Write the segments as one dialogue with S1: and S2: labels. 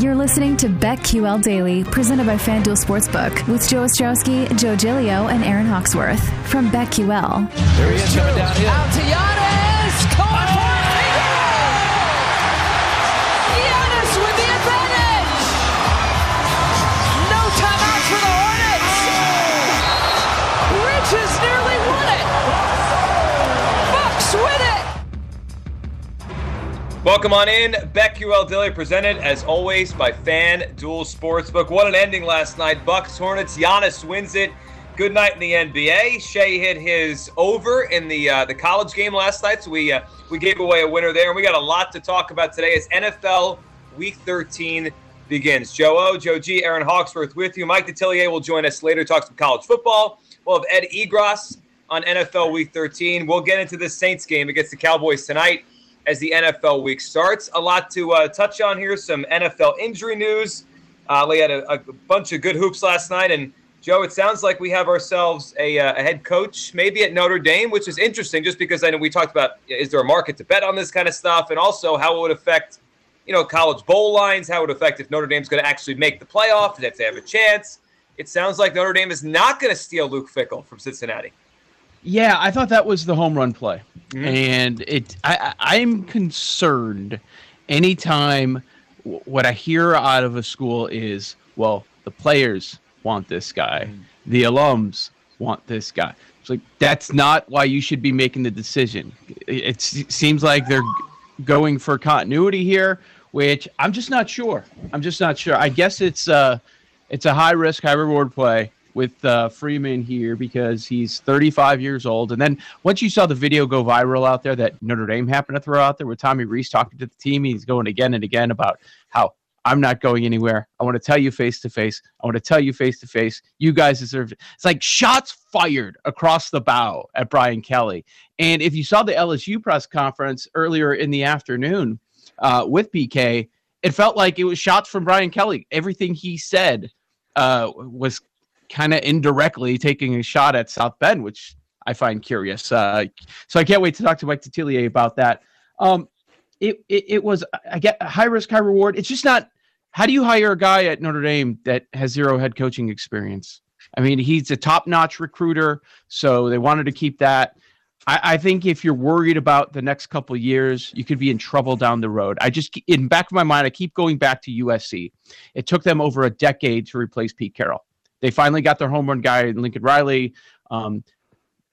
S1: You're listening to BetQL Daily, presented by FanDuel Sportsbook, with Joe Ostrowski, Joe Gilio, and Aaron Hawksworth from BetQL.
S2: There he is coming downhill.
S3: Out to Giannis.
S4: Welcome on in. BetQL Daily presented as always by FanDuel Sportsbook. What an ending last night. Bucks Hornets. Giannis wins it. Good night in the NBA. Shea hit his over in the uh, the college game last night, so we uh, we gave away a winner there. And we got a lot to talk about today as NFL Week 13 begins. Joe O, Joe G, Aaron Hawksworth with you. Mike Detillier will join us later. Talk some college football. We'll have Ed Egros on NFL Week 13. We'll get into the Saints game against the Cowboys tonight as the NFL week starts. A lot to uh, touch on here. Some NFL injury news. Uh, we had a, a, bunch of good hoops last night. And Joe, it sounds like we have ourselves a, uh, a, head coach, maybe at Notre Dame, which is interesting just because I know we talked about is there a market to bet on this kind of stuff and also how it would affect, you know, college bowl lines, how it would affect if Notre Dame's going to actually make the playoff, if they have a chance. It sounds like Notre Dame is not going to steal Luke Fickell from Cincinnati.
S2: Yeah, I thought that was the home run play, mm-hmm. and it. I, I'm concerned anytime what I hear out of a school is, well, the players want this guy, mm-hmm. the alums want this guy. It's like that's not why you should be making the decision. It, it seems like they're going for continuity here, which I'm just not sure. I'm just not sure. I guess it's uh, it's a high risk, high reward play with uh, Freeman here because he's 35 years old. And then once you saw the video go viral out there that Notre Dame happened to throw out there with Tommy Rees talking to the team, he's going again and again about how I'm not going anywhere. I want to tell you face to face. I want to tell you face to face. You guys deserve it. It's like shots fired across the bow at Brian Kelly. And if you saw the LSU press conference earlier in the afternoon uh, with BK, it felt like it was shots from Brian Kelly. Everything he said uh, was kind of indirectly taking a shot at South Bend, which I find curious. Uh, so I can't wait to talk to Mike Detillier about that. Um, it, it, it was I get high risk, high reward. It's just not. How do you hire a guy at Notre Dame that has zero head coaching experience? I mean, he's a top notch recruiter, so they wanted to keep that. I, I, think if you're worried about the next couple years, you could be in trouble down the road. I just, in back of my mind, I keep going back to USC. It took them over a decade to replace Pete Carroll. They finally got their home run guy, Lincoln Riley. Um,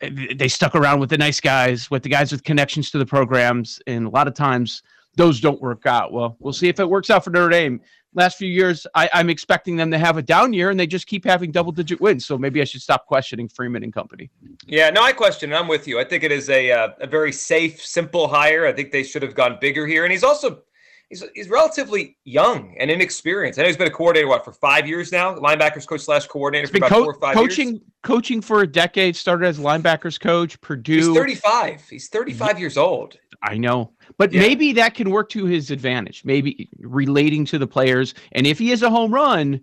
S2: they stuck around with the nice guys, with the guys with connections to the programs, and a lot of times those don't work out. Well, we'll see if it works out for Notre Dame. Last few years, I, am expecting them to have a down year, and they just keep having double-digit wins. So maybe I should stop questioning Freeman and company.
S4: Yeah, no, I question. I'm with you. I think it is a uh, a very safe, simple hire. I think they should have gone bigger here, and he's also he's, he's relatively young and inexperienced. I know he's been a coordinator what for five years now, linebackers coach slash coordinator for about co- four or five
S2: coaching,
S4: years.
S2: Coaching for a decade, started as linebackers coach, Purdue.
S4: He's 35. He's 35 years old.
S2: I know. But yeah. maybe that can work to his advantage. Maybe relating to the players. And if he is a home run,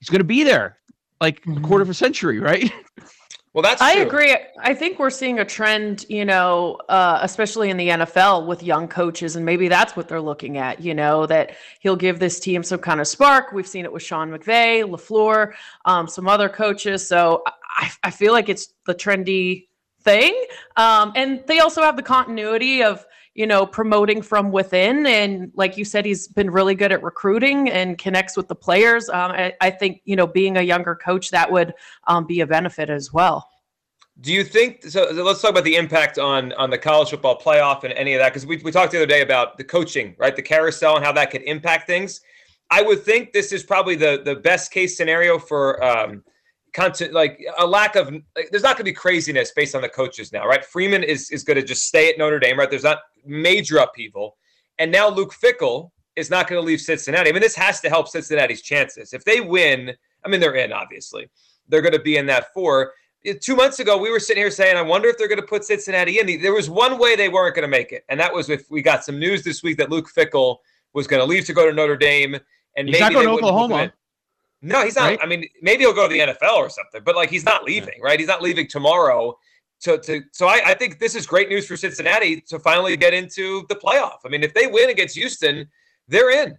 S2: he's going to be there like mm-hmm. a quarter of a century, right?
S4: Well, that's
S5: I
S4: true.
S5: agree. I think we're seeing a trend, you know, uh, especially in the NFL with young coaches, and maybe that's what they're looking at. You know, that he'll give this team some kind of spark. We've seen it with Sean McVay, Lafleur, um, some other coaches. So I, I feel like it's the trendy thing, um, and they also have the continuity of you know promoting from within. And like you said, he's been really good at recruiting and connects with the players. Um, I, I, think you know being a younger coach that would um, be a benefit as well.
S4: Do you think so? Let's talk about the impact on on the college football playoff and any of that because we we talked the other day about the coaching, right? The carousel and how that could impact things. I would think this is probably the the best case scenario for um, content like a lack of like, there's not going to be craziness based on the coaches now, right? Freeman is is going to just stay at Notre Dame, right? There's not major upheaval, and now Luke Fickell is not going to leave Cincinnati. I mean, this has to help Cincinnati's chances. If they win, I mean, they're in obviously. They're going to be in that four two months ago, we were sitting here saying, I wonder if they're going to put Cincinnati in. There was one way they weren't going to make it, and that was if we got some news this week that Luke Fickell was going to leave to go to Notre Dame, and
S2: he's
S4: maybe
S2: not going to Oklahoma.
S4: No, he's not. Right? I mean, maybe he'll go to the NFL or something, but like he's not leaving, yeah. right? He's not leaving tomorrow. To, to so I, I think this is great news for Cincinnati to finally get into the playoff. I mean, if they win against Houston, they're in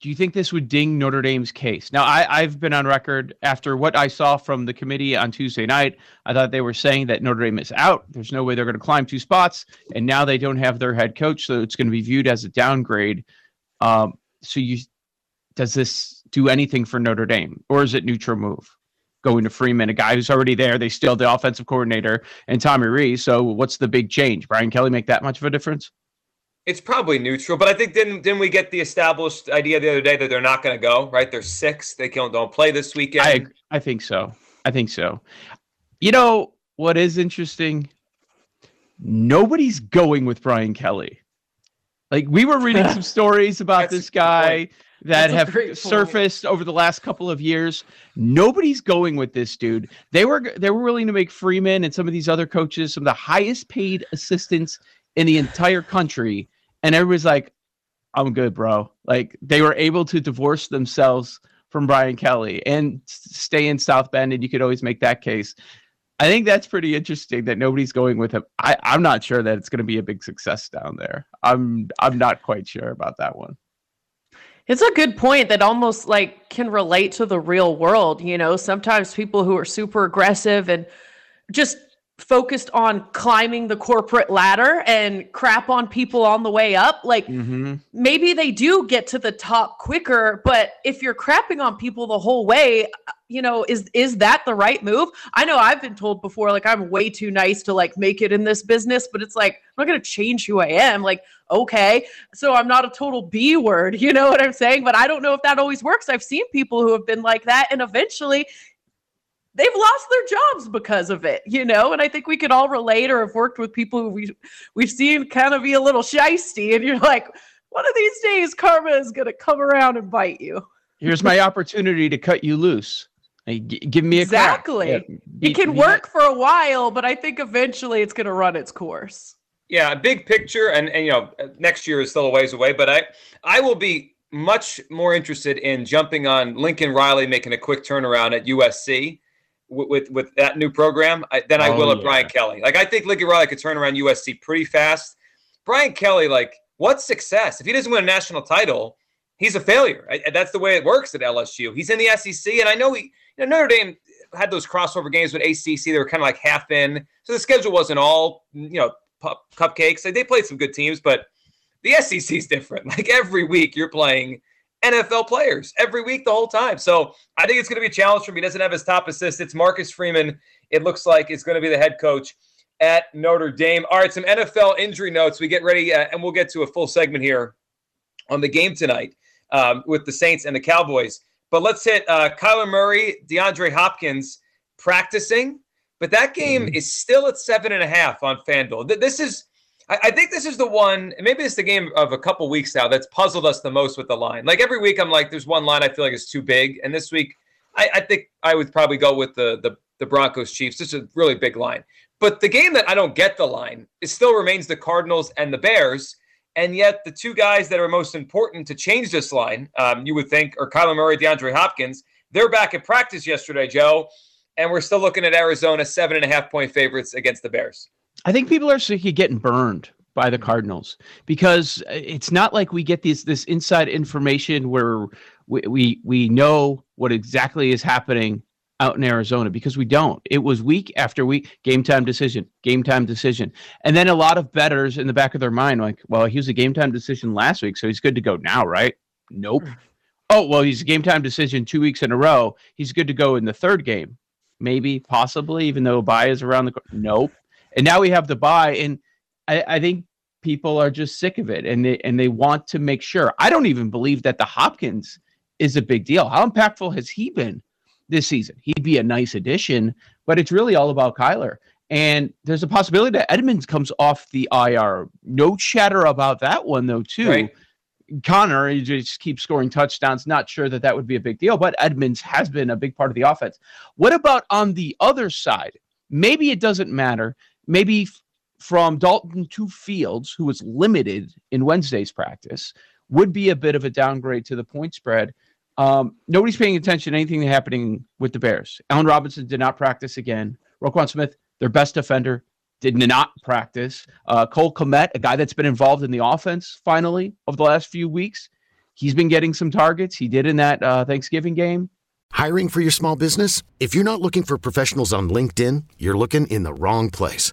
S2: do you think this would ding Notre Dame's case? Now, I, have been on record after what I saw from the committee on Tuesday night. I thought they were saying that Notre Dame is out. There's no way they're going to climb two spots, and now they don't have their head coach, so it's going to be viewed as a downgrade. Um, so, you does this do anything for Notre Dame, or is it neutral move? Going to Freeman, a guy who's already there. They still the offensive coordinator and Tommy Rees. So, what's the big change? Brian Kelly make that much of a difference?
S4: It's probably neutral, but I think didn't didn't we get the established idea the other day that they're not going to go right? They're six. They don't don't play this weekend.
S2: I I think so. I think so. You know what is interesting? Nobody's going with Brian Kelly. Like we were reading some stories about this guy that have surfaced over the last couple of years. Nobody's going with this dude. They were they were willing to make Freeman and some of these other coaches some of the highest paid assistants in the entire country and everybody's like, I'm good, bro. Like they were able to divorce themselves from Brian Kelly and stay in South Bend, and you could always make that case. I think that's pretty interesting that nobody's going with him. I, I'm not sure that it's going to be a big success down there. I'm I'm not quite sure about that one.
S5: It's a good point that almost like can relate to the real world. You know, sometimes people who are super aggressive and just focused on climbing the corporate ladder and crap on people on the way up like mm-hmm. maybe they do get to the top quicker but if you're crapping on people the whole way you know is is that the right move? I know i've been told before like i'm way too nice to like make it in this business but it's like i'm not going to change who i am like okay. So i'm not a total b word you know what i'm saying? But i don't know if that always works. I've seen people who have been like that and eventually they've lost their jobs because of it, you know. And I think we could all relate or have worked with people who we we've seen kind of be a little shisty, and you're like, one of these days, karma is going to come around and bite you.
S2: Here's my opportunity to cut you loose. Hey, g- give me a
S5: exactly. Yeah, be, it can work that. for a while, but I think eventually it's going to run its course.
S4: Yeah, big picture, and and you know, next year is still a ways away, but I I will be much more interested in jumping on Lincoln Riley making a quick turnaround at USC with with, with that new program I, than I oh, will at. Brian Kelly. Like I think Lincoln Riley could turn around USC pretty fast. Brian Kelly, like what success? If he doesn't win a national title, he's a failure. I, that's the way it works at LSU. He's in the SEC, and I know he you know, Notre Dame had those crossover games with ACC. They were kind of like half in, so the schedule wasn't all you know cupcakes. They played some good teams, but the SEC is different. Like every week, you're playing NFL players every week the whole time. So I think it's going to be a challenge for him. He doesn't have his top assist. It's Marcus Freeman. It looks like it's going to be the head coach at Notre Dame. All right, some NFL injury notes. We get ready, uh, and we'll get to a full segment here on the game tonight um, with the Saints and the Cowboys. But let's hit uh, Kyler Murray, DeAndre Hopkins practicing. But that game mm-hmm. is still at seven and a half on FanDuel. This is I, I think this is the one, maybe it's the game of a couple weeks now that's puzzled us the most with the line. Like every week, I'm like, there's one line I feel like is too big, and this week, I, I think I would probably go with the the the Broncos Chiefs. This is a really big line. But the game that I don't get the line, it still remains the Cardinals and the Bears. And yet, the two guys that are most important to change this line, um, you would think, are Kyler Murray, DeAndre Hopkins. They're back at practice yesterday, Joe. and we're still looking at Arizona seven and a half point favorites against the Bears.
S2: I think people are sick of getting burned by the Cardinals because it's not like we get this this inside information where we we, we know what exactly is happening out in Arizona because we don't. It was week after week, game time decision, game time decision. And then a lot of bettors in the back of their mind, like, well, he was a game time decision last week, so he's good to go now, right? Nope. Hmm. Oh, well, he's a game time decision two weeks in a row. He's good to go in the third game. Maybe, possibly, even though is around the nope. And now we have the bye, and I, I think people are just sick of it and they and they want to make sure. I don't even believe that the Hopkins is a big deal. How impactful has he been this season. He'd be a nice addition, but it's really all about Kyler. And there's a possibility that Edmonds comes off the IR. No chatter about that one, though, too. Right. Conner, he just keeps scoring touchdowns. Not sure that that would be a big deal, but Edmonds has been a big part of the offense. What about on the other side? Maybe it doesn't matter. Maybe from Dalton to Fields, who was limited in Wednesday's practice, would be a bit of a downgrade to the point spread. Um, nobody's paying attention to anything happening with the Bears. Allen Robinson did not practice again. Roquan Smith, their best defender, did not practice. Uh, Cole Kmet, a guy that's been involved in the offense finally over the last few weeks, he's been getting some targets. He did in that uh, Thanksgiving game.
S6: Hiring for your small business? If you're not looking for professionals on LinkedIn, you're looking in the wrong place.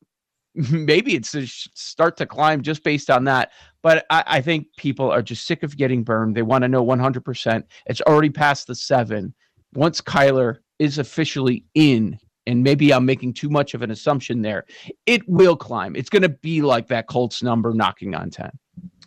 S2: maybe it's to start to climb just based on that. But I, I think people are just sick of getting burned. They want to know 100%. It's already past the seven. Once Kyler is officially in, and maybe I'm making too much of an assumption there, it will climb. It's going to be like that Colts number knocking on 10.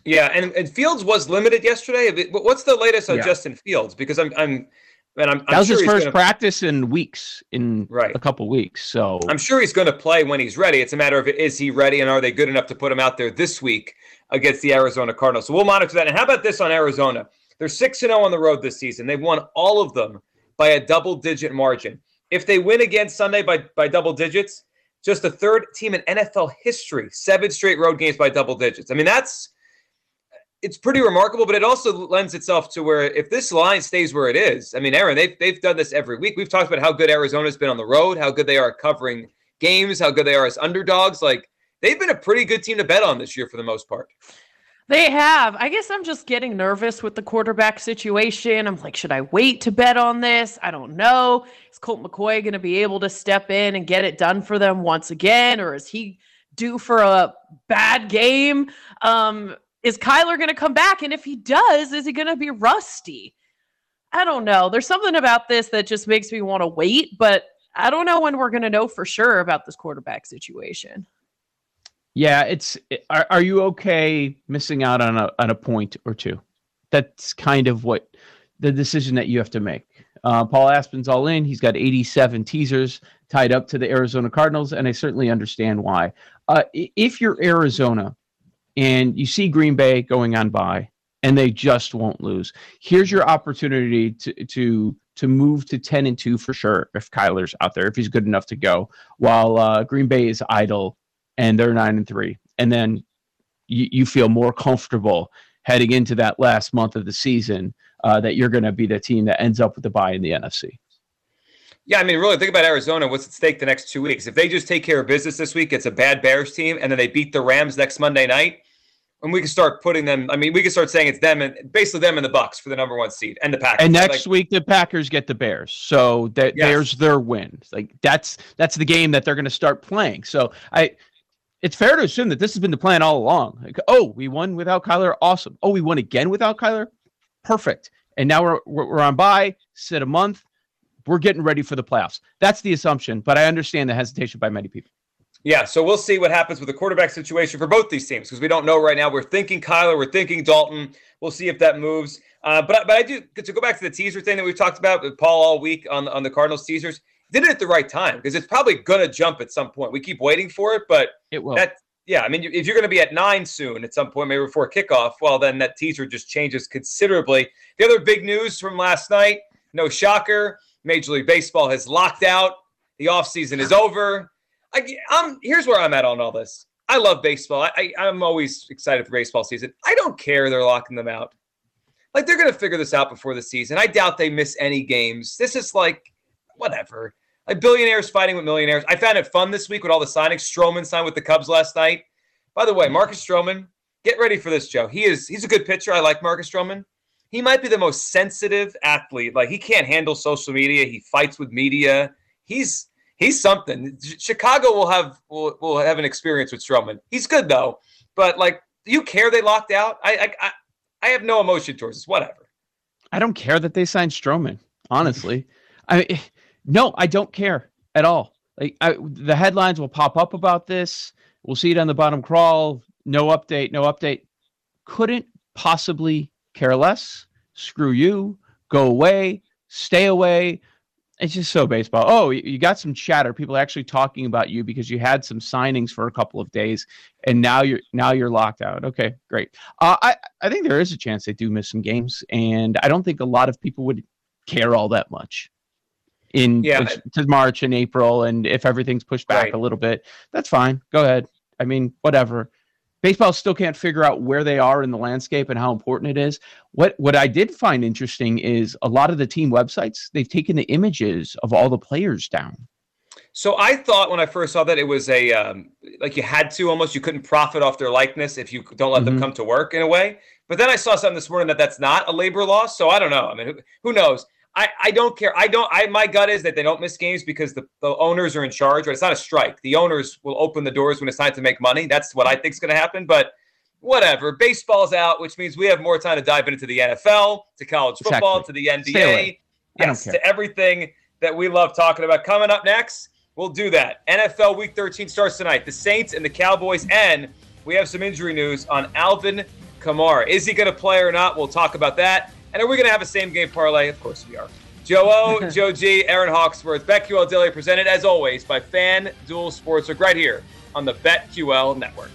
S4: Yeah, and, and Fields was limited yesterday. What's the latest on yeah. Justin Fields? Because I'm, I'm and I'm, I'm
S2: that was
S4: sure
S2: his first
S4: gonna,
S2: practice in weeks, in right. a couple weeks. So
S4: I'm sure he's going to play when he's ready. It's a matter of is he ready and are they good enough to put him out there this week against the Arizona Cardinals? So we'll monitor that. And how about this on Arizona? They're six and zero oh on the road this season. They've won all of them by a double digit margin. If they win again Sunday by by double digits, just the third team in NFL history seven straight road games by double digits. I mean that's it's pretty remarkable, but it also lends itself to where if this line stays where it is, I mean, Aaron, they've they've done this every week. We've talked about how good Arizona's been on the road, how good they are covering games, how good they are as underdogs. Like they've been a pretty good team to bet on this year for the most part.
S5: They have. I guess I'm just getting nervous with the quarterback situation. I'm like, should I wait to bet on this? I don't know. Is Colt McCoy going to be able to step in and get it done for them once again, or is he due for a bad game? Um, is Kyler going to come back? And if he does, is he going to be rusty? I don't know. There's something about this that just makes me want to wait, but I don't know when we're going to know for sure about this quarterback situation.
S2: Yeah, it's are, are you okay missing out on a on a point or two? That's kind of what the decision that you have to make. Uh, Paul Aspen's all in. He's got 87 teasers tied up to the Arizona Cardinals, and I certainly understand why. Uh, if you're Arizona, and you see Green Bay going on bye and they just won't lose. Here's your opportunity to to to move to 10 and 2 for sure if Kyler's out there if he's good enough to go while uh, Green Bay is idle and they're 9 and 3 and then you, you feel more comfortable heading into that last month of the season uh, that you're going to be the team that ends up with the bye in the NFC.
S4: Yeah, I mean, really think about Arizona. What's at stake the next two weeks? If they just take care of business this week, it's a bad Bears team, and then they beat the Rams next Monday night and we can start putting them. I mean, we can start saying it's them and basically them and the Bucks for the number one seed and the Packers.
S2: And next like, week the Packers get the Bears, so that yes. there's their win. Like that's that's the game that they're going to start playing. So I, it's fair to assume that this has been the plan all along. Like, oh, we won without Kyler, awesome. Oh, we won again without Kyler, perfect. And now we're we're on bye, sit a month. We're getting ready for the playoffs. That's the assumption, but I understand the hesitation by many people.
S4: Yeah, so we'll see what happens with the quarterback situation for both these teams because we don't know right now. We're thinking Kyler, we're thinking Dalton. We'll see if that moves. Uh, but but I do to go back to the teaser thing that we've talked about with Paul all week on on the Cardinals teasers. Did it at the right time because it's probably gonna jump at some point. We keep waiting for it, but
S2: it will.
S4: That, yeah, I mean, if you're going to be at nine soon at some point, maybe before kickoff, well, then that teaser just changes considerably. The other big news from last night, no shocker, Major League Baseball has locked out. The offseason is over. I, am here's where I'm at on all this. I love baseball. I, I, am always excited for baseball season. I don't care they're locking them out. Like they're going to figure this out before the season. I doubt they miss any games. This is like whatever. Like billionaires fighting with millionaires. I found it fun this week with all the signings. Stroman signed with the Cubs last night. By the way, Marcus Stroman, get ready for this, Joe. He is he's a good pitcher. I like Marcus Stroman. He might be the most sensitive athlete. Like he can't handle social media. He fights with media. He's he's something. Chicago will have will, will have an experience with Stroman. He's good though, but like, you care they locked out? I I I have no emotion towards this. Whatever.
S2: I don't care that they signed Stroman. Honestly, I no, I don't care at all. Like I, the headlines will pop up about this. We'll see it on the bottom crawl. No update. No update. Couldn't possibly care less. Screw you. Go away. Stay away it's just so baseball. Oh, you got some chatter. People actually talking about you because you had some signings for a couple of days, and now you're now you're locked out. Okay, great. Uh, I I think there is a chance they do miss some games, and I don't think a lot of people would care all that much in yeah. to March and April, and if everything's pushed back right. a little bit, that's fine. Go ahead. I mean, whatever baseball still can't figure out where they are in the landscape and how important it is. What what I did find interesting is a lot of the team websites they've taken the images of all the players down.
S4: So I thought when I first saw that it was a um, like you had to almost you couldn't profit off their likeness if you don't let mm-hmm. them come to work in a way. But then I saw something this morning that that's not a labor law. So I don't know. I mean, who, who knows? I, I don't care. I don't. I my gut is that they don't miss games because the, the owners are in charge. Right? It's not a strike. The owners will open the doors when it's time to make money. That's what I think is going to happen. But whatever. Baseball's out, which means we have more time to dive into the NFL, to college football, exactly. to the NBA, yes, to everything that we love talking about. Coming up next, we'll do that. NFL Week 13 starts tonight. The Saints and the Cowboys, and we have some injury news on Alvin Kamara. Is he going to play or not? We'll talk about that. And are we going to have a same game parlay? Of course we are. Joe O, Joe G, Aaron Hawksworth, BetQL Daily presented as always by FanDuel Sportsbook right here on the BetQL Network.